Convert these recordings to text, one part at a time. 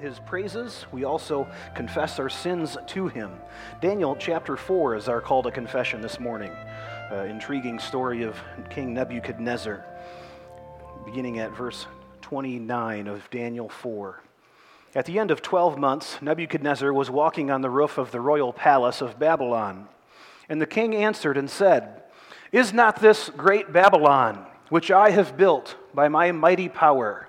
His praises. We also confess our sins to him. Daniel chapter 4 is our call to confession this morning. Uh, intriguing story of King Nebuchadnezzar, beginning at verse 29 of Daniel 4. At the end of 12 months, Nebuchadnezzar was walking on the roof of the royal palace of Babylon. And the king answered and said, Is not this great Babylon, which I have built by my mighty power,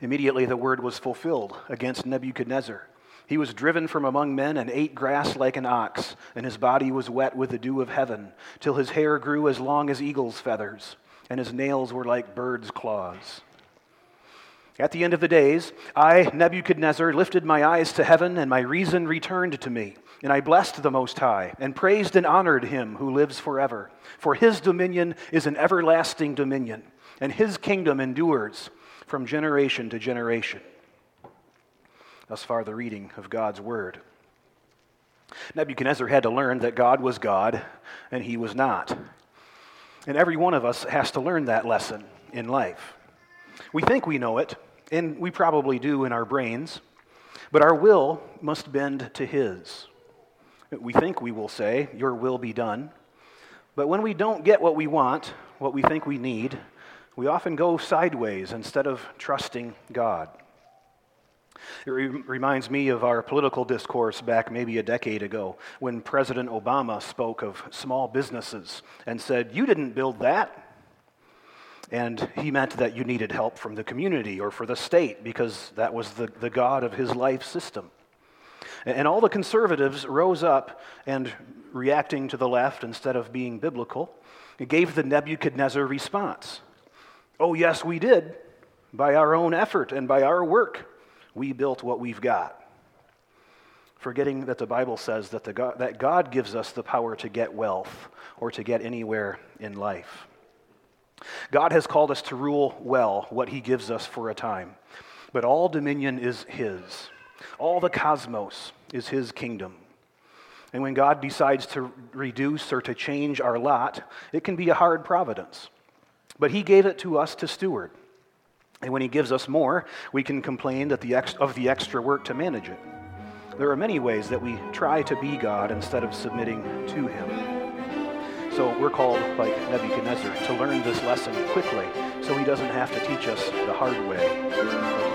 Immediately the word was fulfilled against Nebuchadnezzar. He was driven from among men and ate grass like an ox, and his body was wet with the dew of heaven, till his hair grew as long as eagle's feathers, and his nails were like bird's claws. At the end of the days, I, Nebuchadnezzar, lifted my eyes to heaven, and my reason returned to me. And I blessed the Most High, and praised and honored him who lives forever. For his dominion is an everlasting dominion, and his kingdom endures from generation to generation. Thus far, the reading of God's word. Nebuchadnezzar had to learn that God was God and he was not. And every one of us has to learn that lesson in life. We think we know it, and we probably do in our brains, but our will must bend to His. We think we will say, Your will be done. But when we don't get what we want, what we think we need, we often go sideways instead of trusting God. It re- reminds me of our political discourse back maybe a decade ago when President Obama spoke of small businesses and said, You didn't build that. And he meant that you needed help from the community or for the state because that was the, the God of his life system. And all the conservatives rose up and, reacting to the left instead of being biblical, gave the Nebuchadnezzar response. Oh, yes, we did. By our own effort and by our work, we built what we've got. Forgetting that the Bible says that, the God, that God gives us the power to get wealth or to get anywhere in life. God has called us to rule well what he gives us for a time, but all dominion is his. All the cosmos is his kingdom. And when God decides to reduce or to change our lot, it can be a hard providence. But he gave it to us to steward. And when he gives us more, we can complain that the ex- of the extra work to manage it. There are many ways that we try to be God instead of submitting to him. So we're called, like Nebuchadnezzar, to learn this lesson quickly so he doesn't have to teach us the hard way.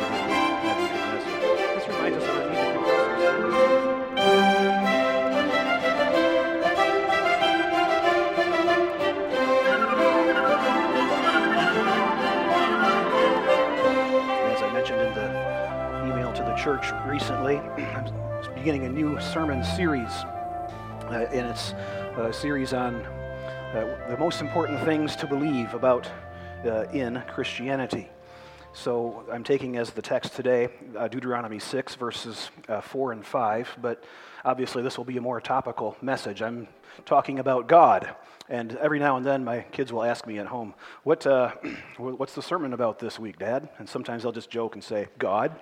Church recently, I'm beginning a new sermon series, uh, and it's a series on uh, the most important things to believe about uh, in Christianity. So I'm taking as the text today uh, Deuteronomy 6, verses uh, 4 and 5, but obviously this will be a more topical message. I'm talking about God, and every now and then my kids will ask me at home, what, uh, What's the sermon about this week, Dad? And sometimes I'll just joke and say, God.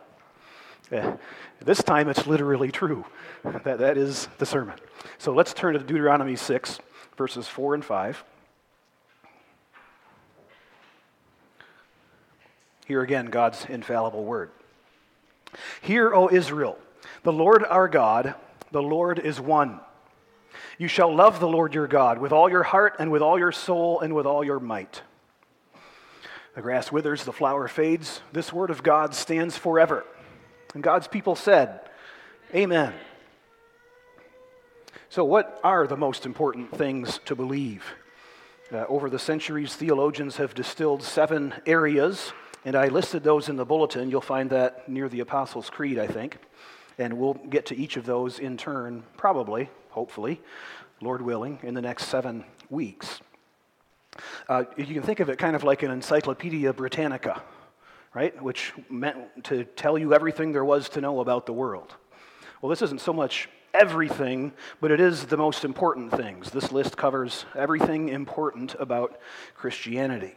Uh, this time it's literally true. That, that is the sermon. So let's turn to Deuteronomy 6 verses 4 and 5. Here again, God's infallible word. Hear, O Israel, the Lord our God, the Lord is one. You shall love the Lord your God with all your heart and with all your soul and with all your might. The grass withers, the flower fades. This word of God stands forever. And God's people said, Amen. So, what are the most important things to believe? Uh, over the centuries, theologians have distilled seven areas, and I listed those in the bulletin. You'll find that near the Apostles' Creed, I think. And we'll get to each of those in turn, probably, hopefully, Lord willing, in the next seven weeks. Uh, you can think of it kind of like an Encyclopedia Britannica, right? Which meant to tell you everything there was to know about the world. Well, this isn't so much everything, but it is the most important things. This list covers everything important about Christianity.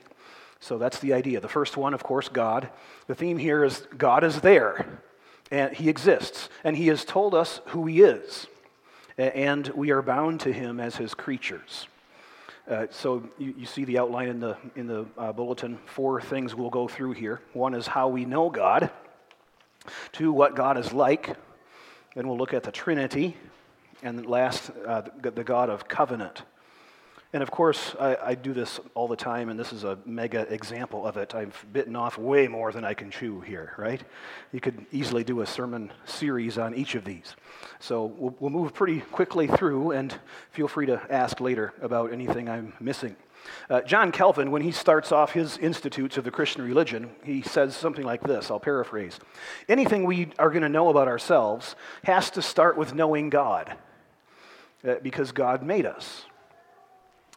So that's the idea. The first one, of course, God. The theme here is God is there, and He exists, and He has told us who He is, and we are bound to Him as His creatures. Uh, so you, you, see the outline in the, in the uh, bulletin. Four things we'll go through here. One is how we know God. Two, what God is like. Then we'll look at the Trinity. And last, uh, the, the God of covenant. And of course, I, I, do this all the time, and this is a mega example of it. I've bitten off way more than I can chew here, right? You could easily do a sermon series on each of these. So we'll, we'll move pretty quickly through, and feel free to ask later about anything I'm missing. Uh, John Calvin, when he starts off his Institutes of the Christian Religion, he says something like this I'll paraphrase. Anything we are going to know about ourselves has to start with knowing God, uh, because God made us.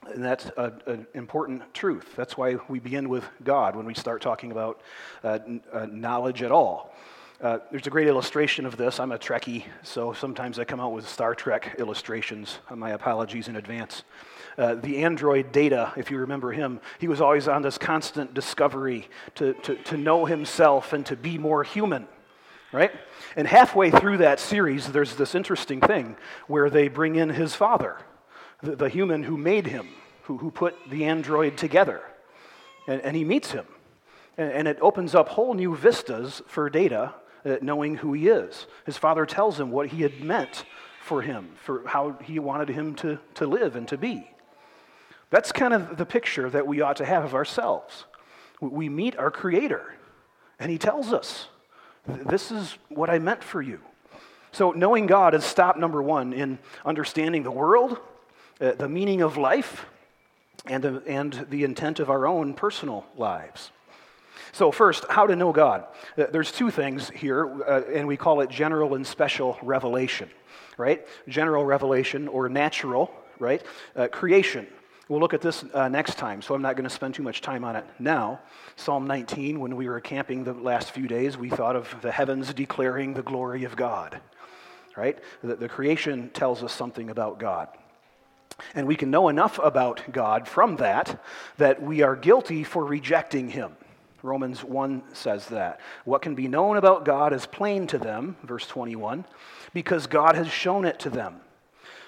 And that's an important truth. That's why we begin with God when we start talking about uh, uh, knowledge at all. Uh, there's a great illustration of this. I'm a Trekkie, so sometimes I come out with Star Trek illustrations. My apologies in advance. Uh, the android Data, if you remember him, he was always on this constant discovery to, to, to know himself and to be more human, right? And halfway through that series, there's this interesting thing where they bring in his father the, the human who made him, who, who put the android together. And, and he meets him. And, and, it opens up whole new vistas for Data, uh, knowing who he is. His father tells him what he had meant for him, for how he wanted him to, to live and to be. That's kind of the picture that we ought to have of ourselves. We meet our Creator, and He tells us, This is what I meant for you. So, knowing God is stop number one in understanding the world uh, the meaning of life and the, and the intent of our own personal lives. So, first, how to know God. Uh, there's two things here, uh, and we call it general and special revelation, right? General revelation or natural, right? Uh, creation. We'll look at this uh, next time, so I'm not going to spend too much time on it now. Psalm 19, when we were camping the last few days, we thought of the heavens declaring the glory of God, right? The, the creation tells us something about God. And we can know enough about God from that that we are guilty for rejecting him. Romans 1 says that. What can be known about God is plain to them, verse 21, because God has shown it to them.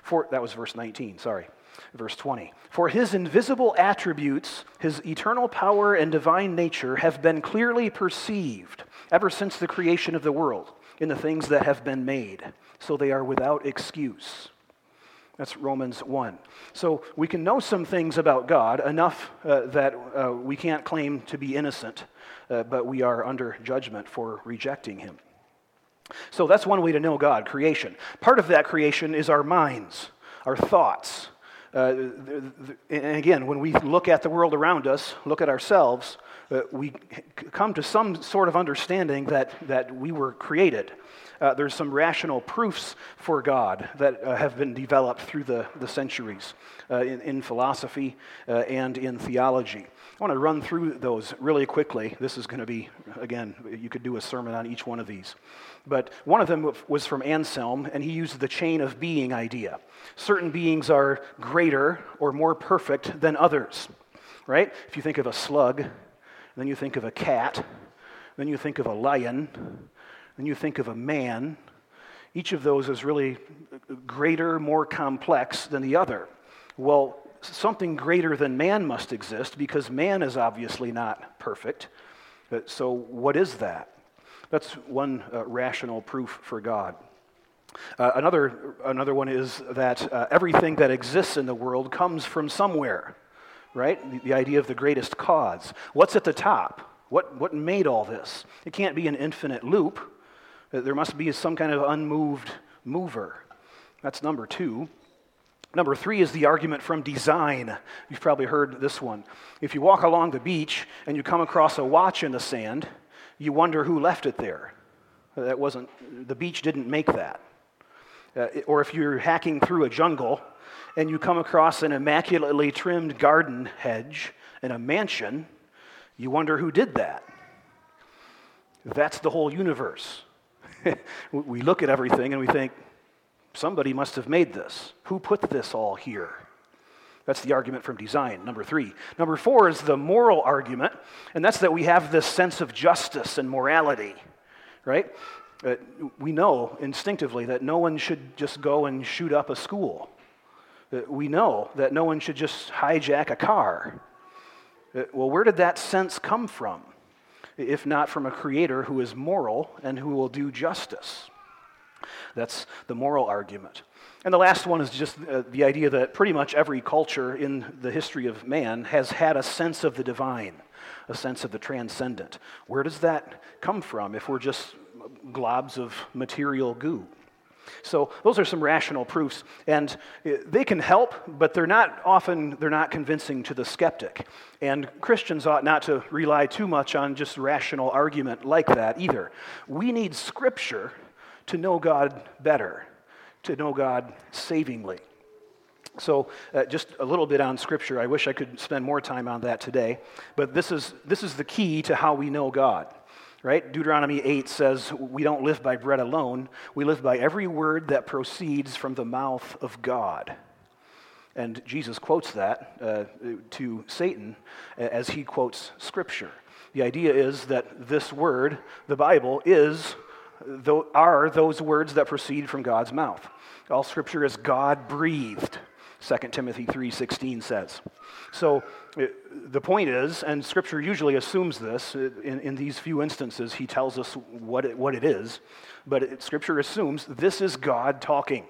For that was verse 19, sorry. Verse 20. For his invisible attributes, his eternal power and divine nature have been clearly perceived ever since the creation of the world in the things that have been made, so they are without excuse. That's Romans 1. So we can know some things about God, enough uh, that uh, we can't claim to be innocent, uh, but we are under judgment for rejecting Him. So that's one way to know God, creation. Part of that creation is our minds, our thoughts. Uh, and again, when we look at the world around us, look at ourselves, uh, we come to some sort of understanding that, that we were created uh, there's some rational proofs for God that uh, have been developed through the, the centuries uh, in, in, philosophy uh, and in theology. I want to run through those really quickly. This is going to be, again, you could do a sermon on each one of these. But one of them was from Anselm, and he used the chain of being idea. Certain beings are greater or more perfect than others, right? If you think of a slug, then you think of a cat, then you think of a lion, and you think of a man, each of those is really greater, more complex than the other. Well, something greater than man must exist because man is obviously not perfect. Uh, so, what is that? That's one uh, rational proof for God. Uh, another, another one is that uh, everything that exists in the world comes from somewhere, right? The, the idea of the greatest cause. What's at the top? What, what made all this? It can't be an infinite loop There must be some kind of unmoved mover. That's number two. Number three is the argument from design. You've probably heard this one. If you walk along the beach and you come across a watch in the sand, you wonder who left it there. That wasn't, the beach didn't make that. Uh, or if you're hacking through a jungle and you come across an immaculately trimmed garden hedge and a mansion, you wonder who did that. That's the whole universe. we look at everything and we think, Somebody must have made this. Who put this all here? That's the argument from design, number three. Number four is the moral argument, and that's that we have this sense of justice and morality, right? Uh, we know instinctively that no one should just go and shoot up a school. Uh, we know that no one should just hijack a car. Uh, well, where did that sense come from? If not from a creator who is moral and who will do justice. That's the moral argument. And the last one is just uh, the idea that pretty much every culture in the history of man has had a sense of the divine, a sense of the transcendent. Where does that come from if we're just globs of material goo? So those are some rational proofs, and uh, they can help, but they're not often they're not convincing to the skeptic. And Christians ought not to rely too much on just rational argument like that either. We need Scripture to know God better, to know God savingly. So, uh, just a little bit on Scripture. I wish I could spend more time on that today, but this is, this is the key to how we know God, right? Deuteronomy 8 says, We don't live by bread alone, we live by every word that proceeds from the mouth of God. And Jesus quotes that uh, to Satan as he quotes Scripture. The idea is that this word, the Bible, is are those words that proceed from God's mouth. All scripture is God breathed, 2 Timothy 3:16 says. So eh, the point is, and scripture usually assumes this, eh, in, in these few instances, he tells us what it, what it is, but it, scripture assumes this is God talking.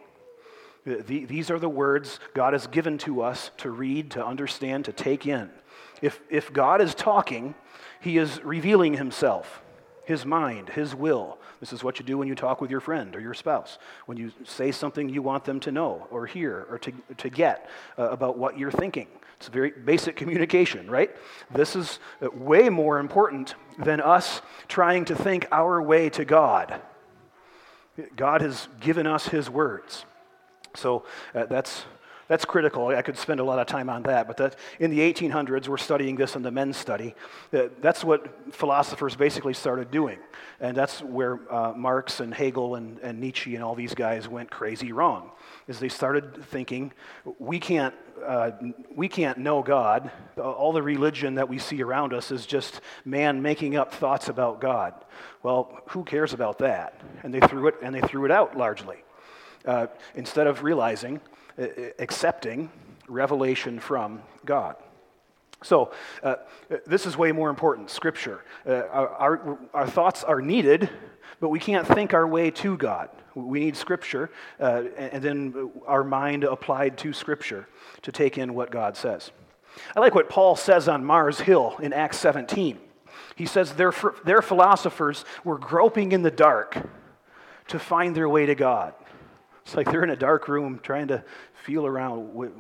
Eh, the, these are the words God has given to us to read, to understand, to take in. If, if God is talking, he is revealing himself his mind, his will. This is what you do when you talk with your friend or your spouse, when you say something you want them to know or hear or to, to get uh, about what you're thinking. It's very basic communication, right? This is uh, way more important than us trying to think our way to God. God has given us his words. So uh, that's that's critical. I could spend a lot of time on that. But that, in the 1800s, we're studying this in the men's study. That's what philosophers basically started doing. And that's where uh, Marx and Hegel and, and Nietzsche and all these guys went crazy wrong, is they started thinking, we can't, uh, we can't know God. All the religion that we see around us is just man making up thoughts about God. Well, who cares about that? And they threw it, and they threw it out largely. Uh, instead of realizing accepting revelation from God. So, uh, this is way more important Scripture. Uh, our, our, thoughts are needed, but we can't think our way to God. We need Scripture, uh, and then our mind applied to Scripture to take in what God says. I like what Paul says on Mars Hill in Acts 17. He says, Their, their philosophers were groping in the dark to find their way to God. It's like they're in a dark room trying to feel around.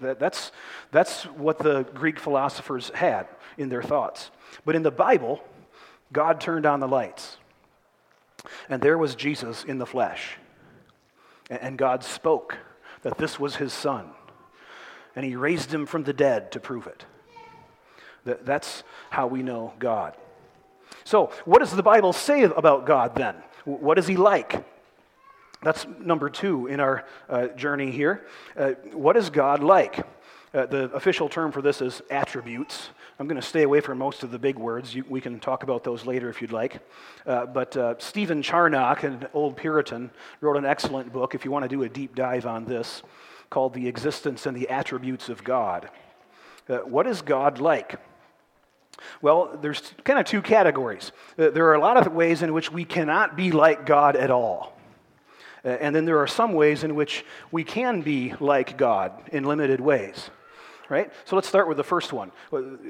That's, that's what the Greek philosophers had in their thoughts. But in the Bible, God turned on the lights. And there was Jesus in the flesh. And God spoke that this was his son. And he raised him from the dead to prove it. That's how we know God. So, what does the Bible say about God then? What is he like? That's number two in our uh, journey here. Uh, what is God like? Uh, the official term for this is attributes. I'm going to stay away from most of the big words. You, we can talk about those later if you'd like. Uh, but uh, Stephen Charnock, an old Puritan, wrote an excellent book, if you want to do a deep dive on this, called The Existence and the Attributes of God. Uh, what is God like? Well, there's kind of two categories. there are a lot of ways in which we cannot be like God at all. Uh, and then there are some ways in which we can be like God in limited ways. Right? So let's start with the first one.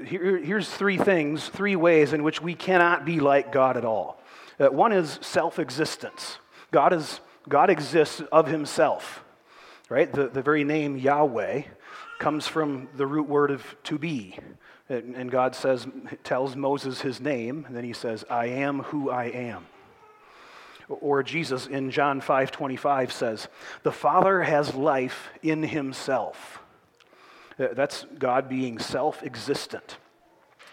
Here, here's three things, three ways in which we cannot be like God at all. Uh, one is self existence. God, is, God exists of himself, right? The, the very name Yahweh comes from the root word of to be. And God says, tells Moses his name, and then he says, I am who I am. Or Jesus in John 5 25 says, The Father has life in himself. Uh, that's God being self existent.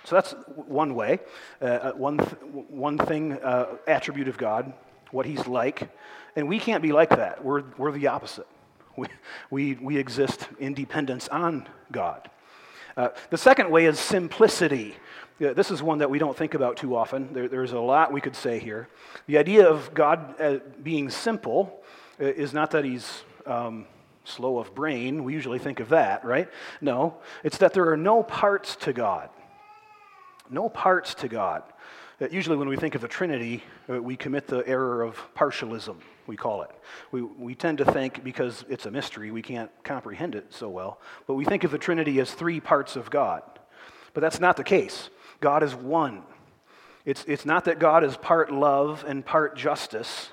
So that's one way, uh, uh, one, th- one thing, uh, attribute of God, what he's like. And we can't be like that. We're, we're the opposite. We, we, we exist in dependence on God. Uh, the second way is simplicity. This is one that we don't think about too often. There, there's a lot we could say here. The idea of God uh, being simple uh, is not that he's um, slow of brain. We usually think of that, right? No, it's that there are no parts to God. No parts to God. Uh, usually, when we think of the Trinity, we commit the error of partialism, we call it. We, we tend to think, because it's a mystery, we can't comprehend it so well, but we think of the Trinity as three parts of God. But that's not the case. God is one. It's, it's not that God is part love and part justice,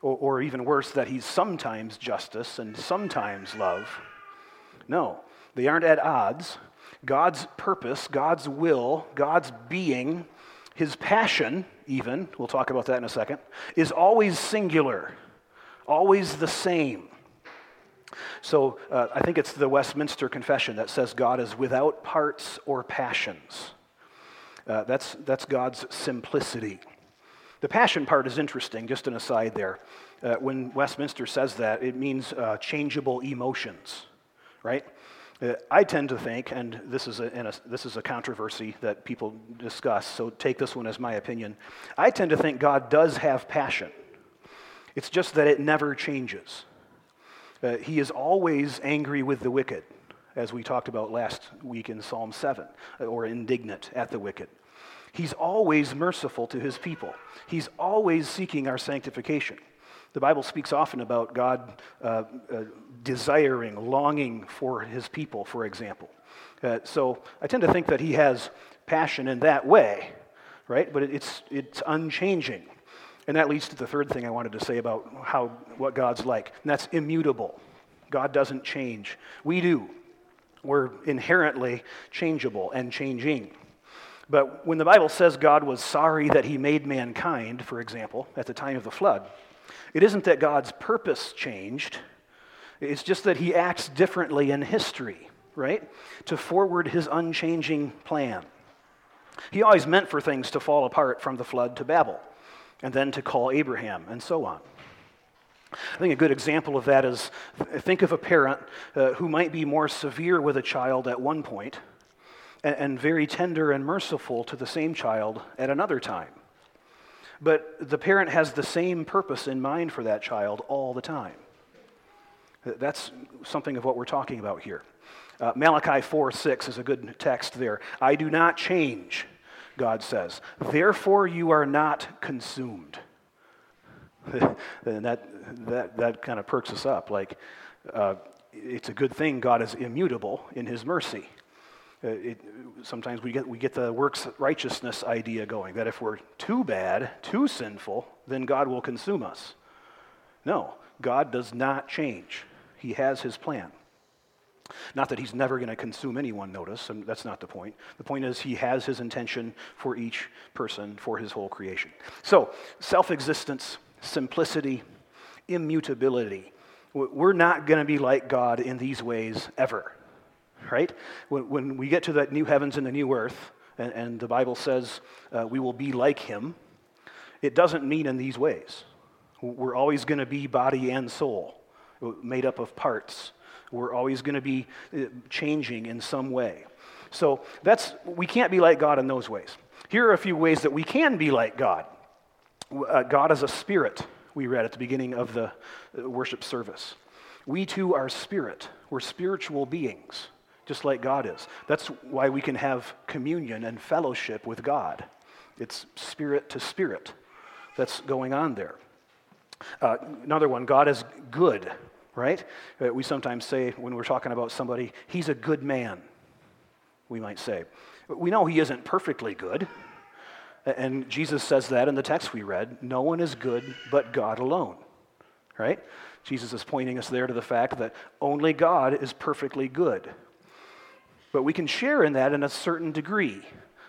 or, or even worse, that he's sometimes justice and sometimes love. No, they aren't at odds. God's purpose, God's will, God's being his passion, even, we'll talk about that in a second, is always singular, always the same. So uh, I think it's the Westminster Confession that says God is without parts or passions. Uh, that's, that's God's simplicity. The passion part is interesting, just an aside there. Uh, when Westminster says that, it means uh, changeable emotions, right? Uh, I tend to think, and this is, a, a, this is a controversy that people discuss, so take this one as my opinion. I tend to think God does have passion. It's just that it never changes. Uh, he is always angry with the wicked, as we talked about last week in Psalm 7, uh, or indignant at the wicked. He's always merciful to his people, he's always seeking our sanctification. The Bible speaks often about God uh, uh, desiring, longing for his people, for example. Uh, so I tend to think that he has passion in that way, right? But it's, it's unchanging. And that leads to the third thing I wanted to say about how, what God's like, and that's immutable. God doesn't change. We do. We're inherently changeable and changing. But when the Bible says God was sorry that he made mankind, for example, at the time of the flood, it isn't that God's purpose changed, it's just that he acts differently in history, right? To forward his unchanging plan. He always meant for things to fall apart from the flood to Babel, and then to call Abraham, and so on. I think a good example of that is think of a parent uh, who might be more severe with a child at one point and, and very tender and merciful to the same child at another time. But the parent has the same purpose in mind for that child all the time. That's something of what we're talking about here. Uh, Malachi 4 6 is a good text there. I do not change, God says. Therefore, you are not consumed. and that, that, that kind of perks us up. Like, uh, it's a good thing God is immutable in his mercy. Uh, it, sometimes we get, we get the works righteousness idea going that if we're too bad, too sinful, then God will consume us. No, God does not change. He has his plan. Not that he's never going to consume anyone, notice, and that's not the point. The point is he has his intention for each person, for his whole creation. So, self existence, simplicity, immutability. We're not going to be like God in these ways ever right? When, when we get to that new heavens and the new earth, and, and the Bible says uh, we will be like him, it doesn't mean in these ways. We're always going to be body and soul, made up of parts. We're always going to be uh, changing in some way. So that's we can't be like God in those ways. Here are a few ways that we can be like God. Uh, God is a spirit. We read at the beginning of the uh, worship service. We too are spirit. We're spiritual beings just like God is. That's why we can have communion and fellowship with God. It's spirit to spirit that's going on there. Uh, another one, God is good, right? Uh, we sometimes say when we're talking about somebody, he's a good man, we might say. We know he isn't perfectly good. And Jesus says that in the text we read no one is good but God alone, right? Jesus is pointing us there to the fact that only God is perfectly good. But we can share in that in a certain degree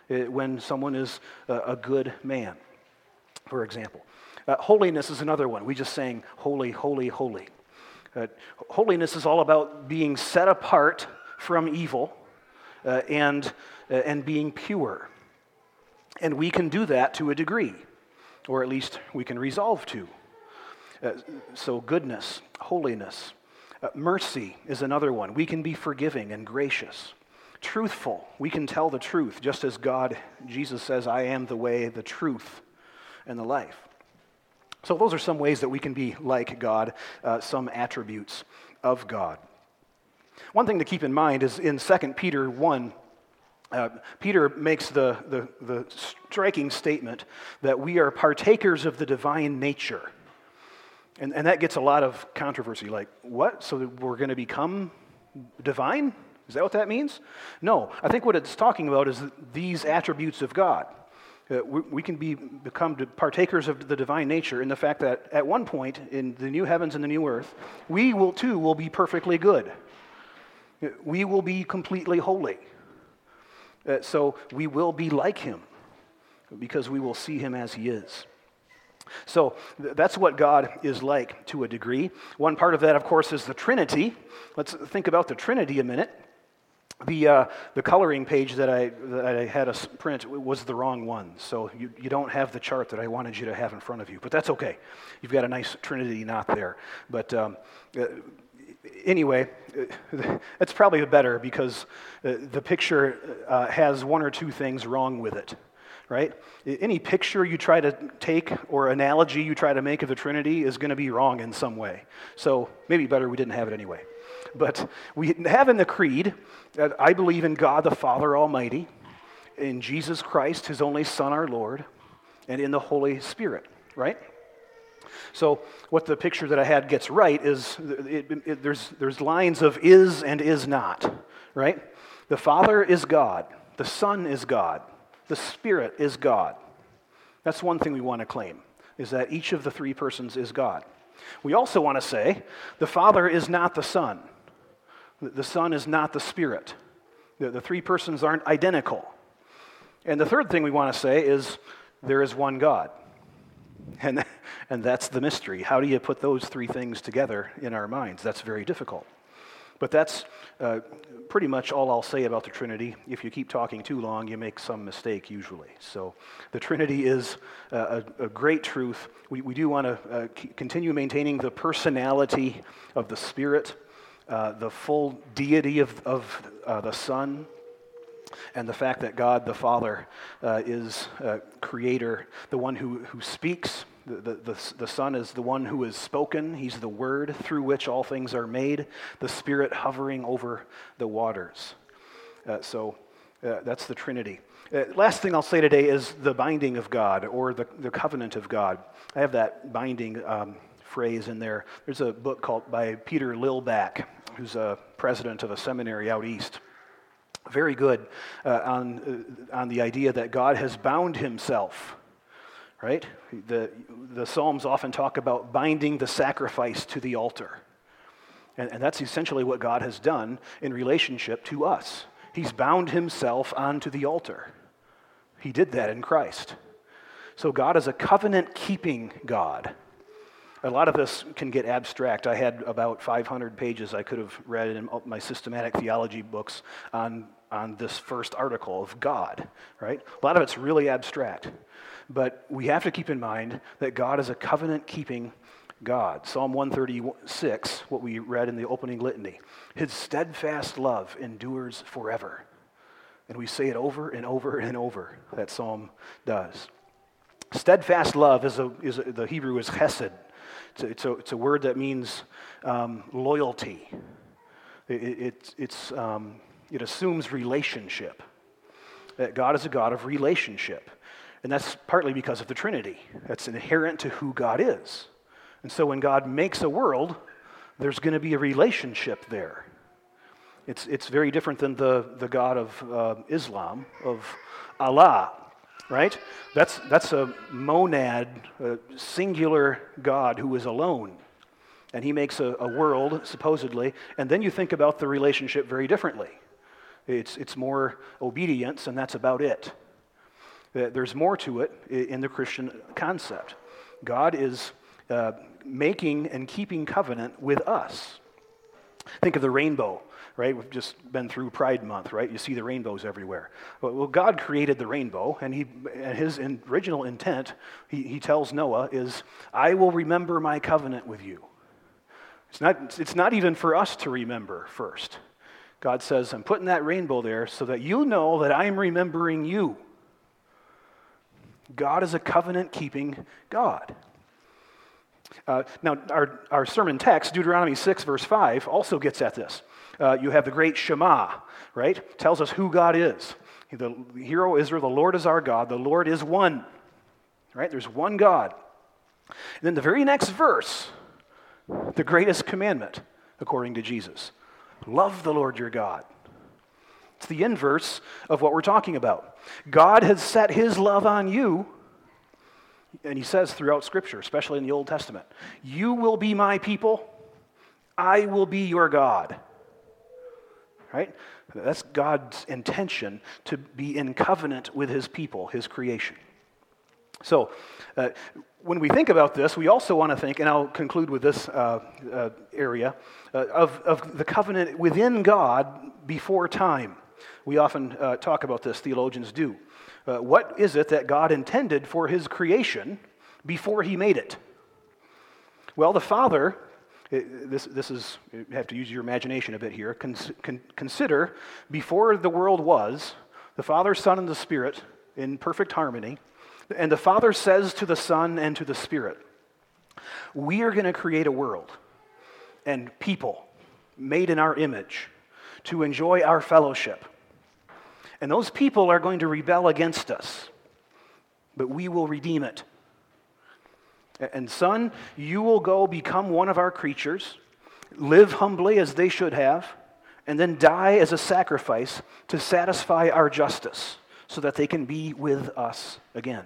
eh, when someone is a good man, for example. Uh, holiness is another one. We just sang holy, holy, holy. Uh, holiness is all about being set apart from evil uh, and, uh, and being pure. And we can do that to a degree, or at least we can resolve to. Uh, so, goodness, holiness, uh, mercy is another one. We can be forgiving and gracious. Truthful, we can tell the truth, just as God, Jesus says, I am the way, the truth, and the life. So, those are some ways that we can be like God, uh, some attributes of God. One thing to keep in mind is in 2 Peter 1, uh, Peter makes the, the, the striking statement that we are partakers of the divine nature. And, and that gets a lot of controversy. Like, what? So we're going to become divine? Is that what that means? No. I think what it's talking about is these attributes of God. Uh, we, we, can be, become partakers of the divine nature in the fact that at one point in the new heavens and the new earth, we will too will be perfectly good. We will be completely holy. Uh, so we will be like him because we will see him as he is. So th- that's what God is like to a degree. One part of that, of course, is the Trinity. Let's think about the Trinity a minute. The, uh, the coloring page that I, that I had us print was the wrong one, so you, you don't have the chart that I wanted you to have in front of you, but that's okay. You've got a nice Trinity knot there. But um, uh, anyway, that's probably better because uh, the picture uh, has one or two things wrong with it, right? Any picture you try to take or analogy you try to make of the Trinity is going to be wrong in some way. So maybe better we didn't have it anyway. But we have in the Creed that I believe in God the Father Almighty, in Jesus Christ, his only Son, our Lord, and in the Holy Spirit, right? So, what the picture that I had gets right is it, it, there's, there's lines of is and is not, right? The Father is God, the Son is God, the Spirit is God. That's one thing we want to claim, is that each of the three persons is God. We also want to say the Father is not the Son, the Son is not the Spirit. The, the three persons aren't identical. And the third thing we want to say is there is one God. And, that's the mystery. How do you put those three things together in our minds? That's very difficult. But that's uh, pretty much all I'll say about the Trinity. If you keep talking too long, you make some mistake usually. So the Trinity is uh, a, a, great truth. We, we do want to uh, continue maintaining the personality of the Spirit, uh, the full deity of, of uh, the Son, and the fact that God the Father uh, is creator, the one who, who speaks. The, the, the, the, Son is the one who is spoken. He's the Word through which all things are made, the Spirit hovering over the waters. Uh, so uh, that's the Trinity. Uh, last thing I'll say today is the binding of God or the, the covenant of God. I have that binding um, phrase in there. There's a book called by Peter Lillback, who's a president of a seminary out east very good uh, on, uh, on the idea that God has bound himself, right? The, the Psalms often talk about binding the sacrifice to the altar. And, and that's essentially what God has done in relationship to us. He's bound himself onto the altar. He did that in Christ. So God is a covenant keeping God. A lot of this can get abstract. I had about 500 pages I could have read in my systematic theology books on, on this first article of God, right? A lot of it's really abstract. But we have to keep in mind that God is a covenant keeping God. Psalm 136, what we read in the opening litany, his steadfast love endures forever. And we say it over and over and over, that psalm does. Steadfast love is, a, is a, the Hebrew is chesed, it's a, it's a, it's a word that means um, loyalty. It, it, it's, um, it assumes relationship. That God is a God of relationship. And that's partly because of the Trinity. That's inherent to who God is. And so when God makes a world, there's going to be a relationship there. It's, it's very different than the, the God of uh, Islam, of Allah, right? That's, that's a monad, a singular God who is alone. And he makes a, a world, supposedly, and then you think about the relationship very differently. It's, it's more obedience, and that's about it. There's more to it in the Christian concept. God is uh, making and keeping covenant with us. Think of the rainbow right? We've just been through Pride Month, right? You see the rainbows everywhere. Well, God created the rainbow, and, he, and his original intent, he, he tells Noah, is, I will remember my covenant with you. It's not, it's not even for us to remember first. God says, I'm putting that rainbow there so that you know that I'm remembering you. God is a covenant keeping God. Uh, now, our, our sermon text, Deuteronomy 6, verse 5, also gets at this. Uh, you have the great Shema, right? Tells us who God is. The hero Israel, the Lord is our God. The Lord is one, right? There's one God. And then the very next verse, the greatest commandment, according to Jesus love the Lord your God. It's the inverse of what we're talking about. God has set his love on you and he says throughout Scripture, especially in the Old Testament, You will be my people, I will be your God. Right? That's God's intention to be in covenant with his people, his creation. So, uh, when we think about this, we also want to think, and I'll conclude with this uh, uh, area, uh, of, of the covenant within God before time. We often uh, talk about this, theologians do. Uh, what is it that God intended for his creation before he made it? Well, the Father, this, this is, you have to use your imagination a bit here. Con, con, consider, before the world was, the Father, Son, and the Spirit in perfect harmony. And the Father says to the Son and to the Spirit, We are going to create a world and people made in our image to enjoy our fellowship. And those people are going to rebel against us, but we will redeem it. And son, you will go become one of our creatures, live humbly as they should have, and then die as a sacrifice to satisfy our justice so that they can be with us again.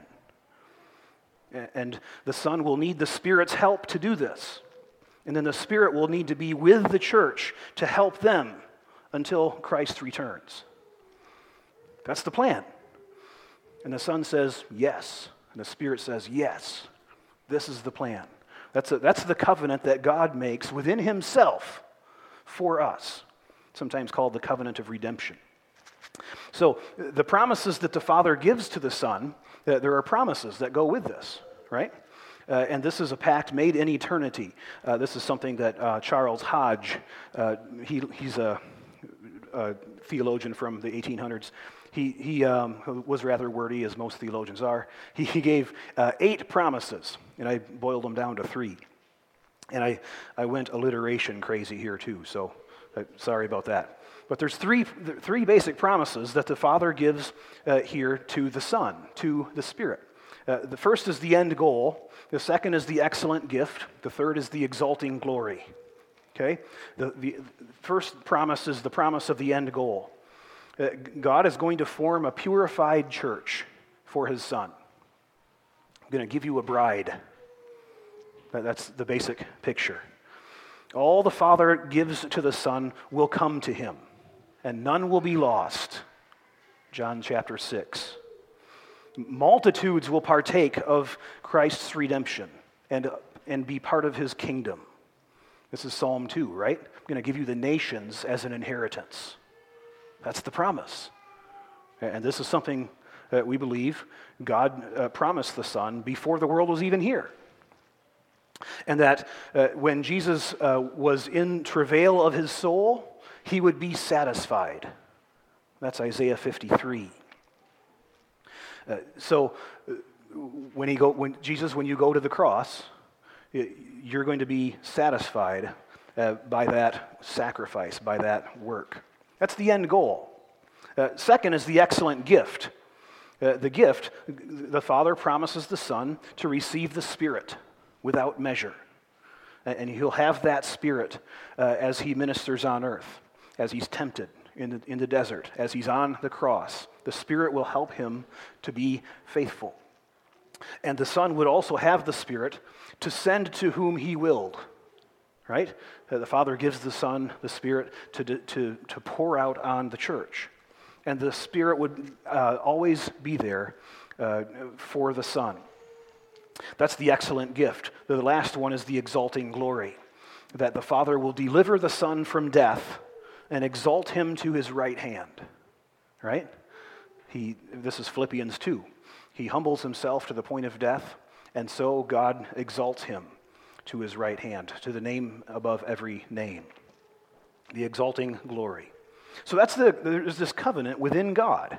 And the Son will need the Spirit's help to do this. And then the Spirit will need to be with the church to help them until Christ returns. That's the plan. And the Son says, Yes. And the Spirit says, Yes. This is the plan. That's, a, that's the covenant that God makes within Himself for us, sometimes called the covenant of redemption. So, the promises that the Father gives to the Son, uh, there are promises that go with this, right? Uh, and this is a pact made in eternity. Uh, this is something that uh, Charles Hodge, uh, he, he's a, a, theologian from the 1800s, he, he um, was rather wordy, as most theologians are. He, he gave uh, eight promises, and I boiled them down to three. And I, I went alliteration crazy here too, so uh, sorry about that. But there's three, three basic promises that the Father gives uh, here to the Son, to the Spirit. Uh, the first is the end goal. The second is the excellent gift. The third is the exalting glory. Okay? The, the first promise is the promise of the end goal. Uh, God is going to form a purified church for his son. I'm going to give you a bride. That's the basic picture. All the Father gives to the Son will come to him, and none will be lost. John chapter 6. Multitudes will partake of Christ's redemption and, and be part of his kingdom. This is Psalm 2, right? I'm going to give you the nations as an inheritance. That's the promise. And this is something that we believe God uh, promised the Son before the world was even here. And that uh, when Jesus uh, was in travail of his soul, he would be satisfied. That's Isaiah 53. Uh, so, uh, when, he go, when Jesus, when you go to the cross, you're going to be satisfied uh, by that sacrifice, by that work. That's the end goal. Uh, second is the excellent gift. Uh, the gift, the Father promises the Son to receive the Spirit without measure. And he'll have that Spirit uh, as he ministers on earth, as he's tempted in the, in the desert as he's on the cross. The Spirit will help him to be faithful. And the Son would also have the Spirit to send to whom he willed. Right? The Father gives the Son the Spirit to, to, to pour out on the church. And the Spirit would uh, always be there uh, for the Son. That's the excellent gift. The last one is the exalting glory that the Father will deliver the Son from death and exalt him to his right hand. Right? He, this is Philippians 2. He humbles himself to the point of death, and so God exalts him to his right hand, to the name above every name. The exalting glory. So that's the, there's this covenant within God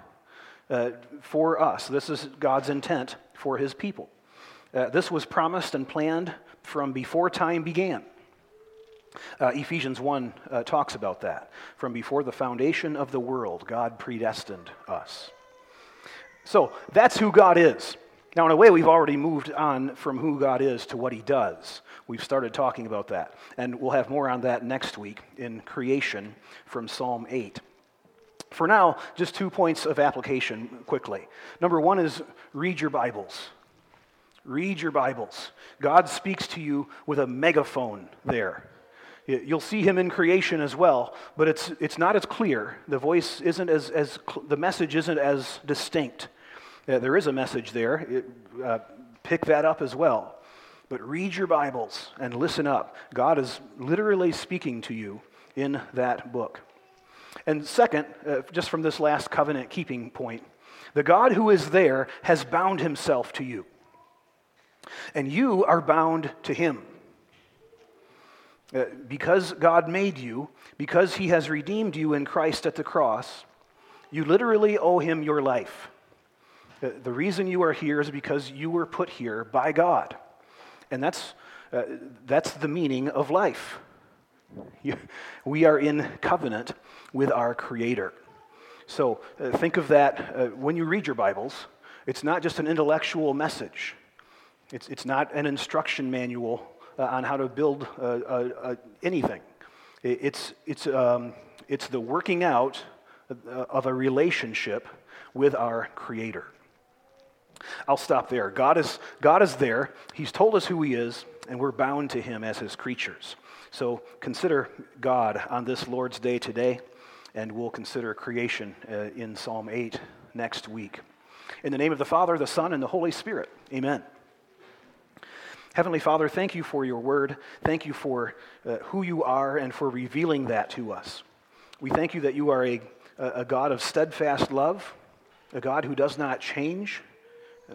uh, for us. This is God's intent for his people. Uh, this was promised and planned from before time began. Uh, Ephesians 1 uh, talks about that. From before the foundation of the world, God predestined us. So that's who God is. Now, in a way, we've already moved on from who God is to what He does. We've started talking about that. And we'll have more on that next week in creation from Psalm 8. For now, just two points of application quickly. Number one is read your Bibles. Read your Bibles. God speaks to you with a megaphone there. You'll see him in creation as well, but it's, it's not as clear. The voice isn't as, as the message isn't as distinct. There is a message there. It, uh, pick that up as well. But read your Bibles and listen up. God is literally speaking to you in that book. And second, uh, just from this last covenant keeping point, the God who is there has bound himself to you. And you are bound to him. Uh, because God made you, because he has redeemed you in Christ at the cross, you literally owe him your life. Uh, the reason you are here is because you were put here by God. And that's, uh, that's the meaning of life. We are in covenant with our Creator. So uh, think of that uh, when you read your Bibles. It's not just an intellectual message, it's, it's not an instruction manual uh, on how to build uh, uh, uh, anything. It's, it's, um, it's the working out of a relationship with our Creator. I'll stop there. God is, God is there. He's told us who He is, and we're bound to Him as His creatures. So consider God on this Lord's Day today, and we'll consider creation uh, in Psalm 8 next week. In the name of the Father, the Son, and the Holy Spirit, amen. Heavenly Father, thank you for your word. Thank you for uh, who you are and for revealing that to us. We thank you that you are a, a God of steadfast love, a God who does not change.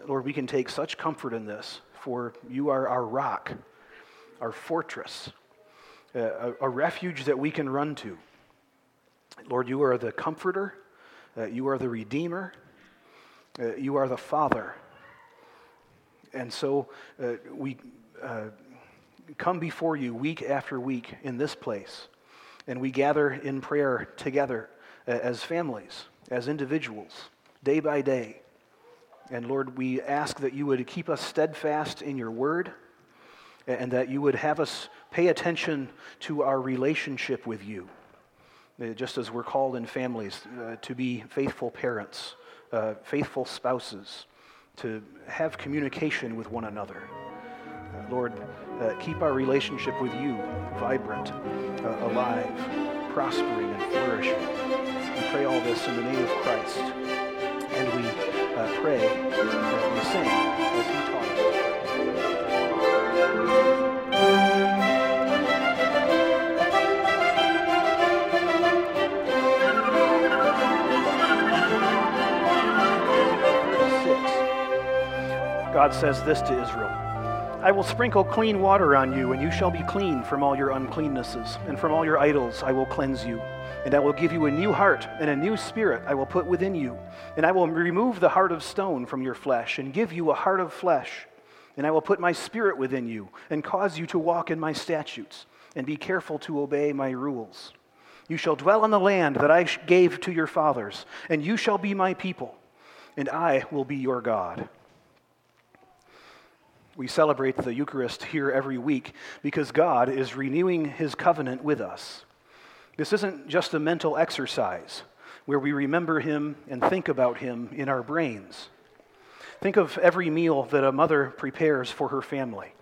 Lord, we can take such comfort in this, for you are our rock, our fortress, uh, a, a, refuge that we can run to. Lord, you are the comforter, uh, you are the redeemer, uh, you are the father and so uh, we uh, come before you week after week in this place, and we gather in prayer together uh, as families, as individuals, day by day. And Lord, we ask that you would keep us steadfast in your word and that you would have us pay attention to our relationship with you, uh, just as we're called in families uh, to be faithful parents, uh, faithful spouses, to have communication with one another. Uh, Lord, keep our relationship with you vibrant, alive, prospering, and flourishing. We pray all this in the name of Christ. And we uh, pray, we sing. God says this to Israel I will sprinkle clean water on you, and you shall be clean from all your uncleannesses, and from all your idols I will cleanse you. And I will give you a new heart, and a new spirit I will put within you. And I will remove the heart of stone from your flesh, and give you a heart of flesh. And I will put my spirit within you, and cause you to walk in my statutes, and be careful to obey my rules. You shall dwell in the land that I gave to your fathers, and you shall be my people, and I will be your God. We celebrate the Eucharist here every week because God is renewing his covenant with us. This isn't just a mental exercise where we remember him and think about him in our brains. Think of every meal that a mother prepares for her family.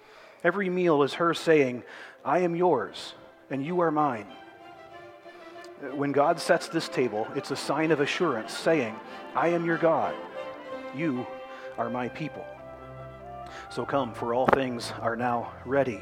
Every meal is her saying, I am yours and you are mine. When God sets this table, it's a sign of assurance saying, I am your God, you are my people. So come, for all things are now ready.